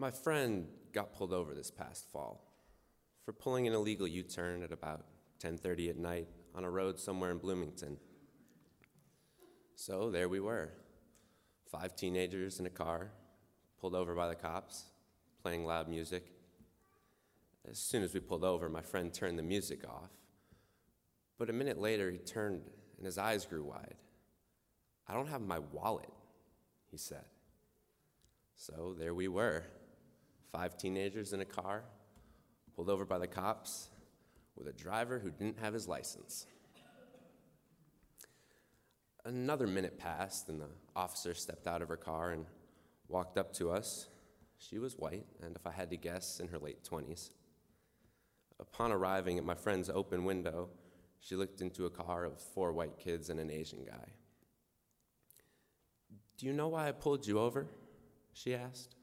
My friend got pulled over this past fall for pulling an illegal U-turn at about 10:30 at night on a road somewhere in Bloomington. So there we were, five teenagers in a car, pulled over by the cops, playing loud music. As soon as we pulled over, my friend turned the music off. But a minute later, he turned and his eyes grew wide. I don't have my wallet, he said. So there we were, five teenagers in a car, pulled over by the cops, with a driver who didn't have his license. Another minute passed, and the officer stepped out of her car and walked up to us. She was white, and if I had to guess, in her late 20s. Upon arriving at my friend's open window, she looked into a car of four white kids and an Asian guy. Do you know why I pulled you over? She asked.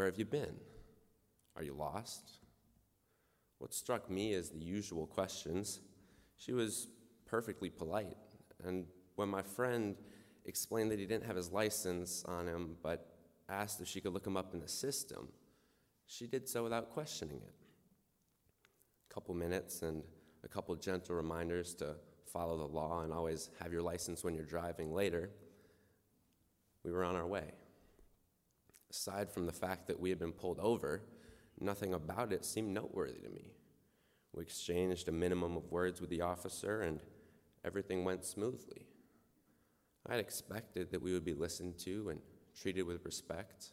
Where have you been? Are you lost? What struck me as the usual questions, she was perfectly polite and when my friend explained that he didn't have his license on him, but asked if she could look him up in the system, she did so without questioning it. A couple minutes and a couple gentle reminders to follow the law and always have your license when you're driving later, we were on our way. Aside from the fact that we had been pulled over, nothing about it seemed noteworthy to me. We exchanged a minimum of words with the officer and everything went smoothly. I had expected that we would be listened to and treated with respect,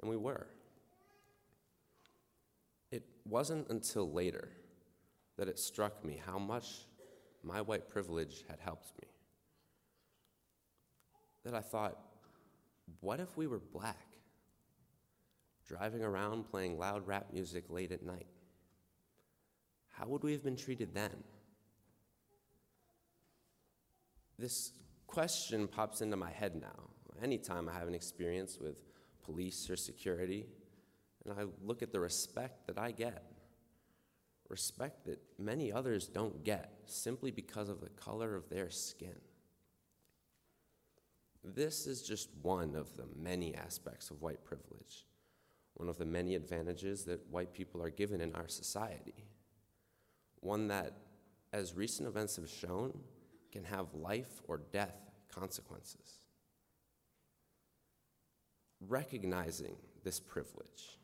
and we were. It wasn't until later that it struck me how much my white privilege had helped me. That I thought, what if we were black, driving around playing loud rap music late at night? How would we have been treated then? This question pops into my head now. Anytime I have an experience with police or security, and I look at the respect that I get, respect that many others don't get simply because of the color of their skin. This is just one of the many aspects of white privilege, one of the many advantages that white people are given in our society. One that, as recent events have shown, can have life or death consequences. Recognizing this privilege,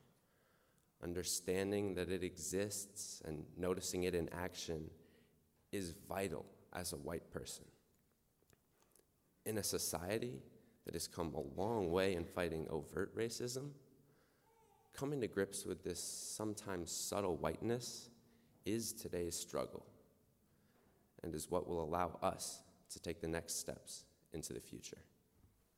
understanding that it exists, and noticing it in action is vital as a white person. In a society that has come a long way in fighting overt racism, coming to grips with this sometimes subtle whiteness is today's struggle and is what will allow us to take the next steps into the future.